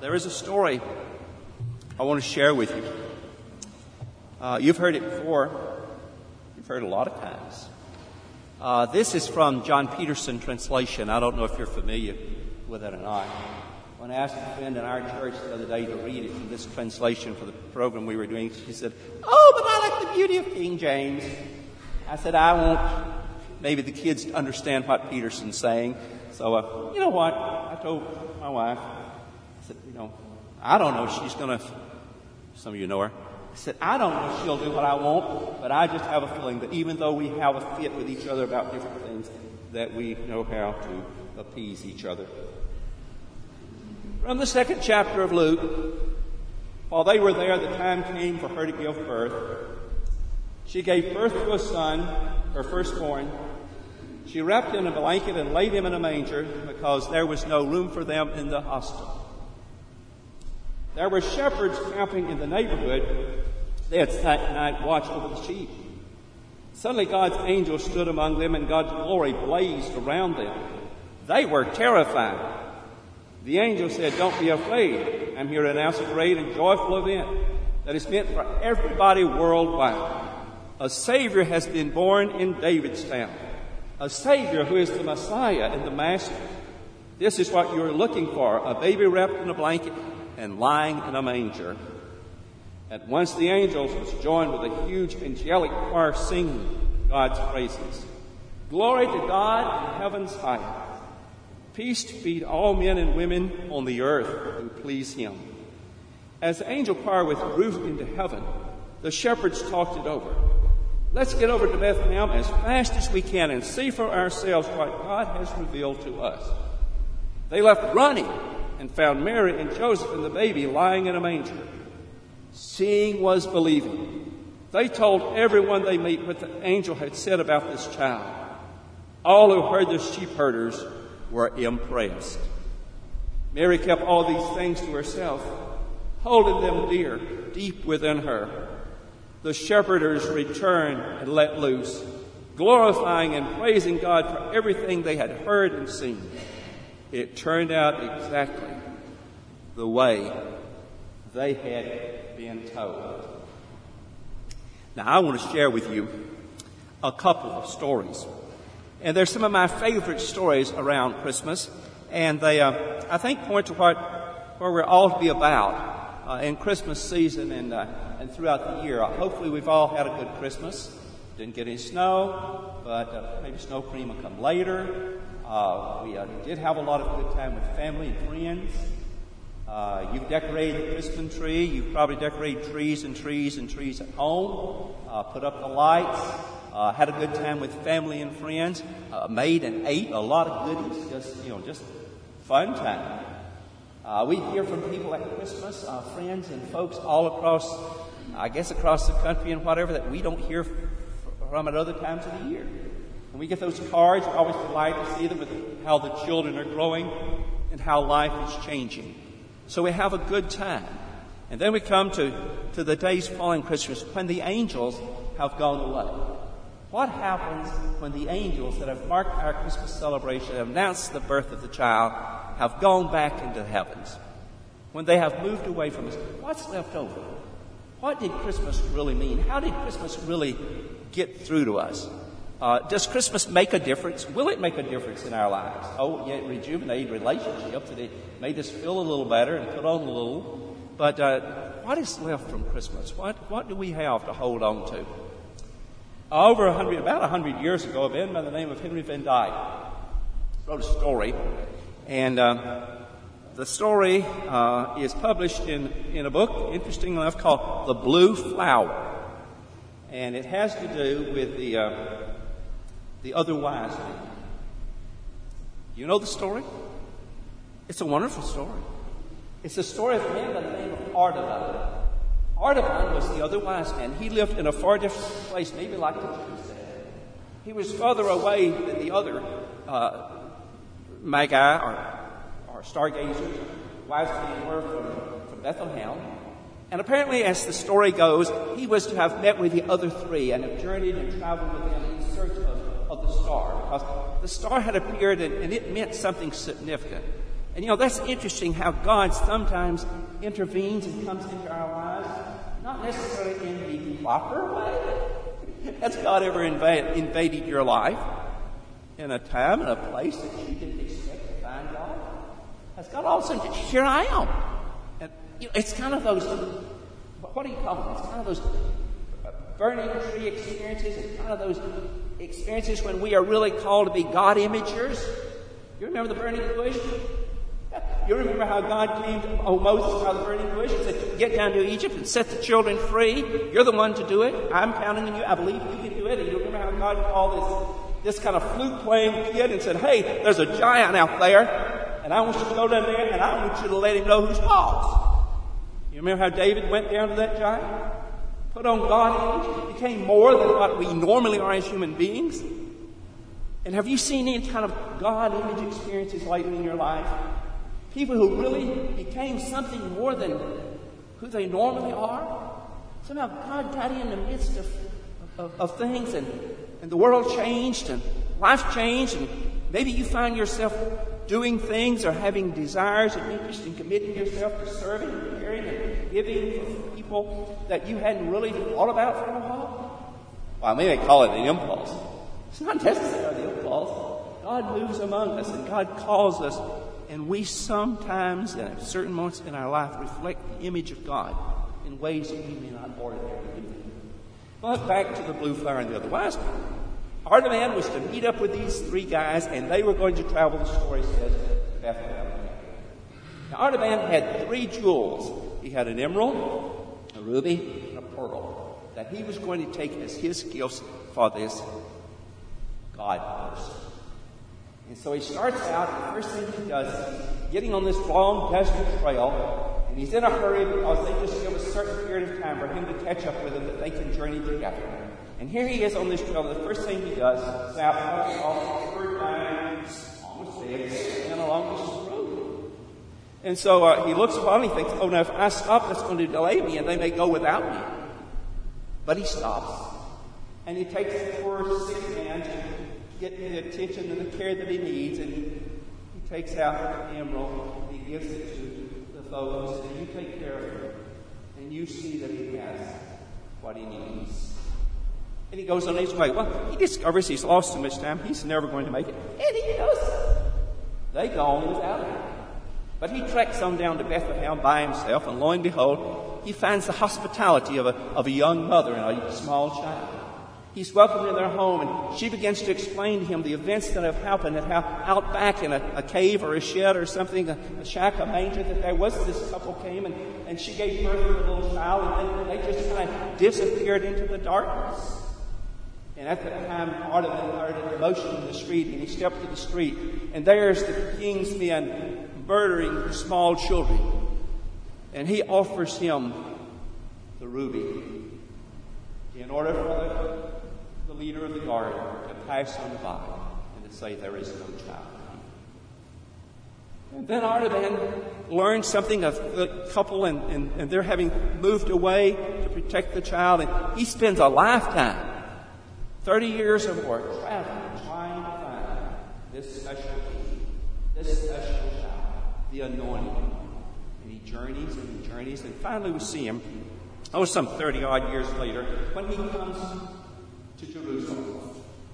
There is a story I want to share with you. Uh, you've heard it before. You've heard it a lot of times. Uh, this is from John Peterson translation. I don't know if you're familiar with it or not. When I asked a friend in our church the other day to read it from this translation for the program we were doing, she said, "Oh, but I like the beauty of King James." I said, "I won't." Maybe the kids to understand what Peterson's saying. So, uh, you know what? I told my wife, said, you know, I don't know if she's going to, some of you know her. I said, I don't know if she'll do what I want, but I just have a feeling that even though we have a fit with each other about different things, that we know how to appease each other. From the second chapter of Luke, while they were there, the time came for her to give birth. She gave birth to a son, her firstborn. She wrapped him in a blanket and laid him in a manger because there was no room for them in the hospital. There were shepherds camping in the neighborhood. They had that night watch over the sheep. Suddenly God's angel stood among them and God's glory blazed around them. They were terrified. The angel said, Don't be afraid. I'm here to announce a great and joyful event that is meant for everybody worldwide. A Savior has been born in David's town. A Savior who is the Messiah and the Master. This is what you're looking for a baby wrapped in a blanket and lying in a manger. At once the angels was joined with a huge angelic choir singing God's praises. Glory to God in heaven's highest. Peace to feed all men and women on the earth who please him. As the angel choir withdrew into heaven, the shepherds talked it over. Let's get over to Bethlehem as fast as we can and see for ourselves what God has revealed to us. They left running and found Mary and Joseph and the baby lying in a manger. Seeing was believing. They told everyone they meet what the angel had said about this child. All who heard the sheep herders were impressed. Mary kept all these things to herself, holding them dear, deep within her. The shepherders returned and let loose, glorifying and praising God for everything they had heard and seen. It turned out exactly the way they had been told. Now, I want to share with you a couple of stories. And they're some of my favorite stories around Christmas. And they, uh, I think, point to what, where we're all to be about uh, in Christmas season and, uh, and throughout the year. hopefully, we've all had a good Christmas. Didn't get any snow, but uh, maybe snow cream will come later. Uh, we uh, did have a lot of good time with family and friends. Uh, you've decorated the Christmas tree. You've probably decorated trees and trees and trees at home. Uh, put up the lights. Uh, had a good time with family and friends. Uh, made and ate a lot of goodies. Just you know, just fun time. we hear from people at Christmas, friends and folks all across, I guess, across the country and whatever that we don't hear from at other times of the year. When we get those cards, we're always delighted to see them with how the children are growing and how life is changing. So we have a good time. And then we come to, to the days following Christmas when the angels have gone away. What happens when the angels that have marked our Christmas celebration and announced the birth of the child have gone back into the heavens? When they have moved away from us, what's left over? What did Christmas really mean? How did Christmas really get through to us? Uh, does Christmas make a difference? Will it make a difference in our lives? Oh, yeah, it rejuvenated relationships and it made us feel a little better and put on a little. But uh, what is left from Christmas? What, what do we have to hold on to? Uh, over a hundred, about a hundred years ago, a man by the name of Henry Van Dyke wrote a story, and uh, the story uh, is published in, in a book, interesting enough, called The Blue Flower. And it has to do with the uh, the other wise man. You know the story? It's a wonderful story. It's the story of a man by the name of Artaban. Artaban was the other wise man. He lived in a far different place, maybe like the Jews. He was further away than the other uh, magi or, or stargazers, wise men were from, from Bethlehem. And apparently, as the story goes, he was to have met with the other three and have journeyed and traveled with them in search of of the star because the star had appeared and, and it meant something significant. And you know, that's interesting how God sometimes intervenes and comes into our lives, not necessarily in the proper way. Has God ever invade, invaded your life in a time and a place that you didn't expect to find God? Has God all of a sudden, here I am? And, you know, it's kind of those, what do you call them? It's kind of those burning tree experiences. It's kind of those experiences when we are really called to be God imagers. You remember the burning bush? You remember how God came to oh, Moses of the burning bush and said, Get down to Egypt and set the children free. You're the one to do it. I'm counting on you. I believe you can do it. And you remember how God called this, this kind of flute playing kid and said, Hey, there's a giant out there, and I want you to go down there and I want you to let him know who's boss. You remember how David went down to that giant? Put on God image, became more than what we normally are as human beings. And have you seen any kind of God image experiences lately in your life? People who really became something more than who they normally are? Somehow God got in the midst of, of, of things and, and the world changed and life changed and maybe you find yourself doing things or having desires and interest in committing yourself to serving and caring and giving people that you hadn't really thought about for a while? Well, maybe they call it an impulse. It's not necessarily the impulse. God moves among us and God calls us, and we sometimes, at certain moments in our life, reflect the image of God in ways that we may not ordinarily do. But back to the blue flower and the other wise man. Artaban was to meet up with these three guys, and they were going to travel, the story says, to Bethlehem. Now, Artaban had three jewels. He had an emerald, ruby, and a pearl that he was going to take as his gifts for this God person. And so he starts out, the first thing he does getting on this long desert trail, and he's in a hurry because they just give a certain period of time for him to catch up with them that they can journey together. And here he is on this trail. The first thing he does is out off the almost six, and along road. And so uh, he looks upon and he thinks, oh, now if I stop, that's going to delay me, and they may go without me. But he stops, and he takes the poor sick man to get the attention and the care that he needs, and he, takes out the emerald, and he gives it to the folks, and you take care of him, and you see that he has what he needs. And he goes on his way. Well, he discovers he's lost so much time, he's never going to make it. And he goes. They go on without him. But he treks on down to Bethlehem by himself, and lo and behold, he finds the hospitality of a, of a young mother and a small child. He's welcomed in their home, and she begins to explain to him the events that have happened and how out back in a, a cave or a shed or something, a, a, shack, a manger, that there was this couple came and, and she gave birth to a little child, and then they just kind of disappeared into the darkness. And at that time, Artaban heard a commotion in the street, and he stepped to the street, and there's the king's men murdering small children. And he offers him the ruby in order for the, the leader of the guard to pass on by and to say there is no child. And then Artaban learns something of the couple, and, and, and they're having moved away to protect the child, and he spends a lifetime 30 years of work traveling, trying to find this special king, this special the anointed one. And he journeys and he journeys, and finally we see him, oh, some 30 odd years later, when he comes to Jerusalem.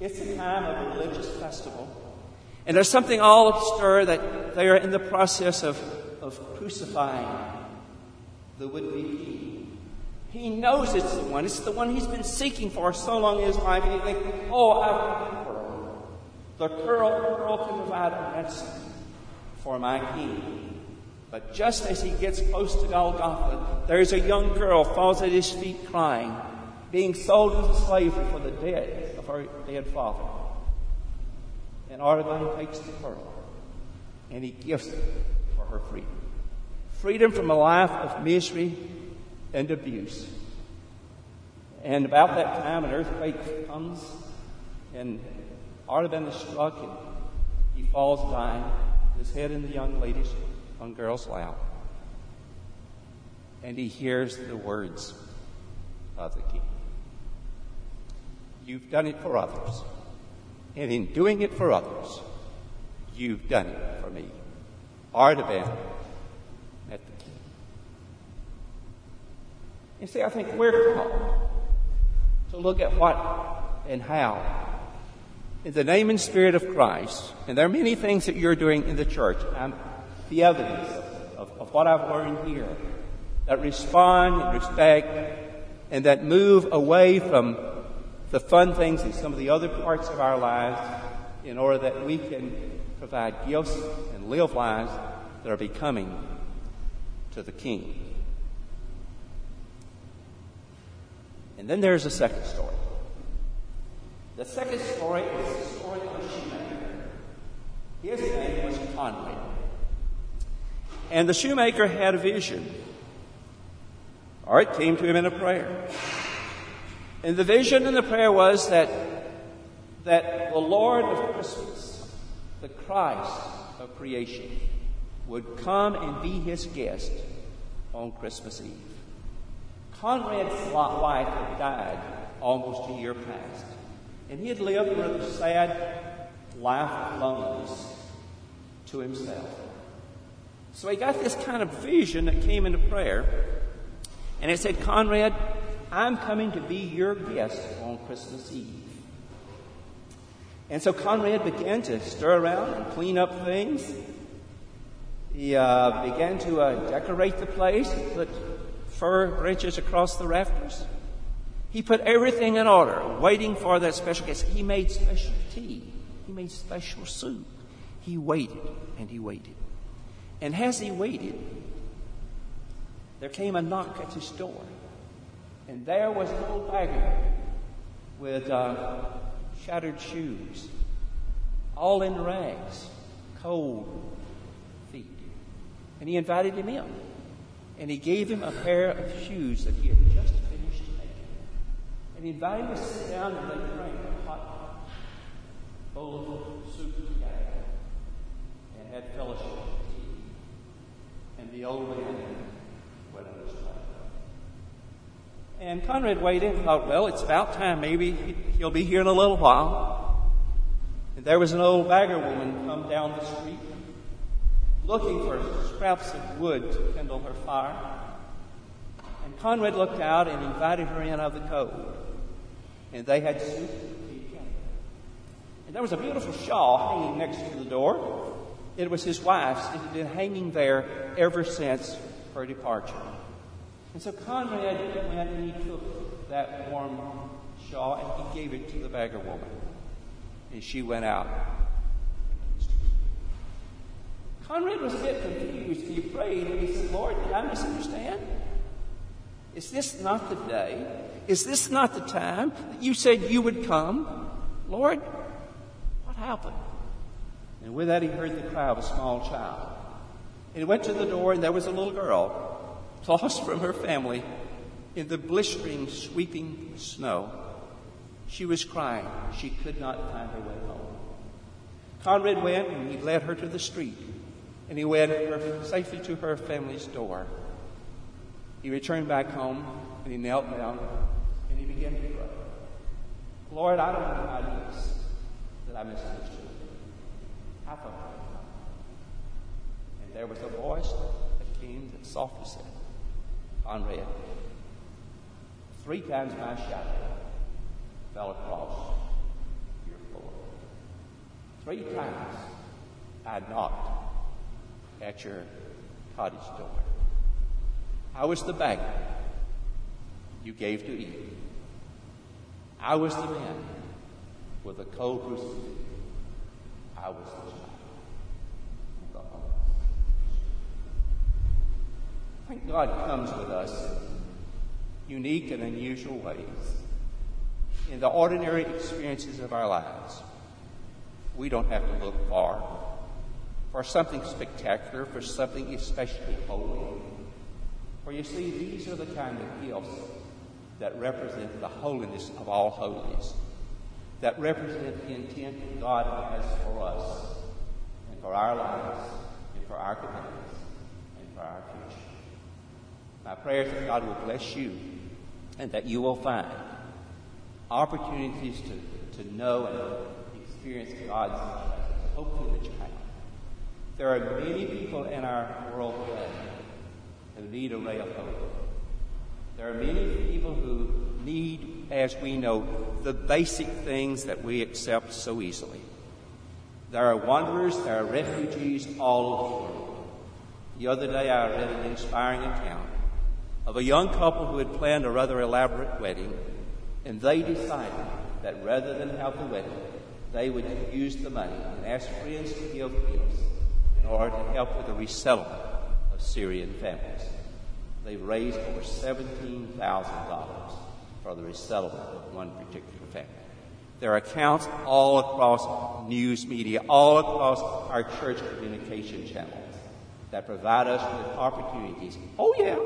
It's a time of a religious festival. And there's something all stir that they are in the process of, of crucifying the would be king. He knows it's the one. It's the one he's been seeking for so long in his life. And he thinks, oh, I've got the pearl. The pearl, pearl can provide a ransom for my king. But just as he gets close to Golgotha, there's a young girl falls at his feet crying, being sold into slavery for the debt of her dead father. And Artaban takes the pearl and he gives it for her freedom. Freedom from a life of misery and abuse. And about that time, an earthquake comes, and Artaban is struck, and he falls dying, his head in the young lady's, young girl's lap. And he hears the words of the king. You've done it for others. And in doing it for others, you've done it for me. be at the King. You see, I think we're called to look at what and how. In the name and spirit of Christ, and there are many things that you're doing in the church. I'm the evidence of, of what I've learned here that respond and respect and that move away from the fun things in some of the other parts of our lives in order that we can provide gifts and live lives that are becoming to the King. And then there's a second story. The second story is the story of a shoemaker. His name was Conrad. And the shoemaker had a vision. Or it came to him in a prayer. And the vision and the prayer was that, that the Lord of Christmas, the Christ of creation, would come and be his guest on Christmas Eve. Conrad's wife had died almost a year past, and he had lived a rather sad life of loneliness to himself. So he got this kind of vision that came into prayer, and it said, Conrad, I'm coming to be your guest on Christmas Eve. And so Conrad began to stir around and clean up things. He uh, began to uh, decorate the place, put fir branches across the rafters. He put everything in order, waiting for that special guest. He made special tea. He made special soup. He waited and he waited. And as he waited, there came a knock at his door. And there was an old beggar with uh, shattered shoes, all in rags, cold feet. And he invited him in and he gave him a pair of shoes that he had just. And he invited him to sit down and they drank a hot bowl of soup together and had fellowship. And the old man went on his way. And Conrad waited and thought, well, it's about time. Maybe he'll be here in a little while. And there was an old beggar woman come down the street looking for scraps of wood to kindle her fire. And Conrad looked out and invited her in of the cold. And they had soup And there was a beautiful shawl hanging next to the door. It was his wife's. And it had been hanging there ever since her departure. And so Conrad went and he took that warm shawl and he gave it to the beggar woman. And she went out Conrad was a bit confused. He prayed and he said, Lord, did I misunderstand? Is this not the day? Is this not the time that you said you would come? Lord, what happened? And with that, he heard the cry of a small child. And he went to the door, and there was a little girl, lost from her family in the blistering, sweeping snow. She was crying. She could not find her way home. Conrad went and he led her to the street and he went safely to her family's door. He returned back home and he knelt down and he began to pray. Lord, I don't know how it is that I misunderstood. I thought And there was a voice that came that softly said, Conrad, three times my shadow fell across your floor. Three times I knocked at your cottage door. I was the beggar you gave to eat. I was the man with a cold crucifix. I was the child. I think God comes with us unique and unusual ways in the ordinary experiences of our lives. We don't have to look far for something spectacular, for something especially holy. For you see, these are the kind of gifts that represent the holiness of all holies, that represent the intent God has for us and for our lives and for our communities and for our future. My prayer is that God will bless you and that you will find opportunities to, to know and experience God's presence. Hopefully that you have There are many people in our world today who need a ray of hope. There are many people who need, as we know, the basic things that we accept so easily. There are wanderers, there are refugees all over the world. The other day I read an inspiring account of a young couple who had planned a rather elaborate wedding, and they decided that rather than have the wedding, they would use the money and ask friends to give gifts in order to help with the resettlement of Syrian families. They've raised over $17,000 for the resettlement of one particular family. There are accounts all across news media, all across our church communication channels that provide us with opportunities. Oh, yeah.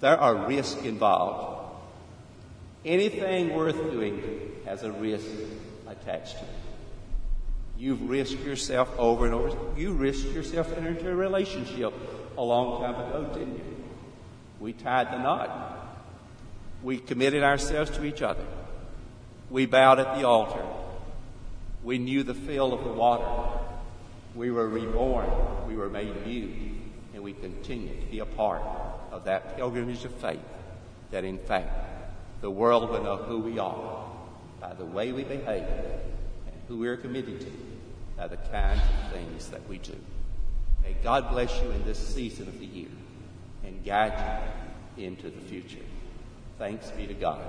There are risks involved. Anything worth doing has a risk attached to it. You've risked yourself over and over. You risked yourself into a relationship a long time ago, didn't you? We tied the knot. We committed ourselves to each other. We bowed at the altar. We knew the feel of the water. We were reborn. We were made new. And we continue to be a part of that pilgrimage of faith that, in fact, the world will know who we are by the way we behave who we're committed to by the kinds of things that we do. May God bless you in this season of the year and guide you into the future. Thanks be to God.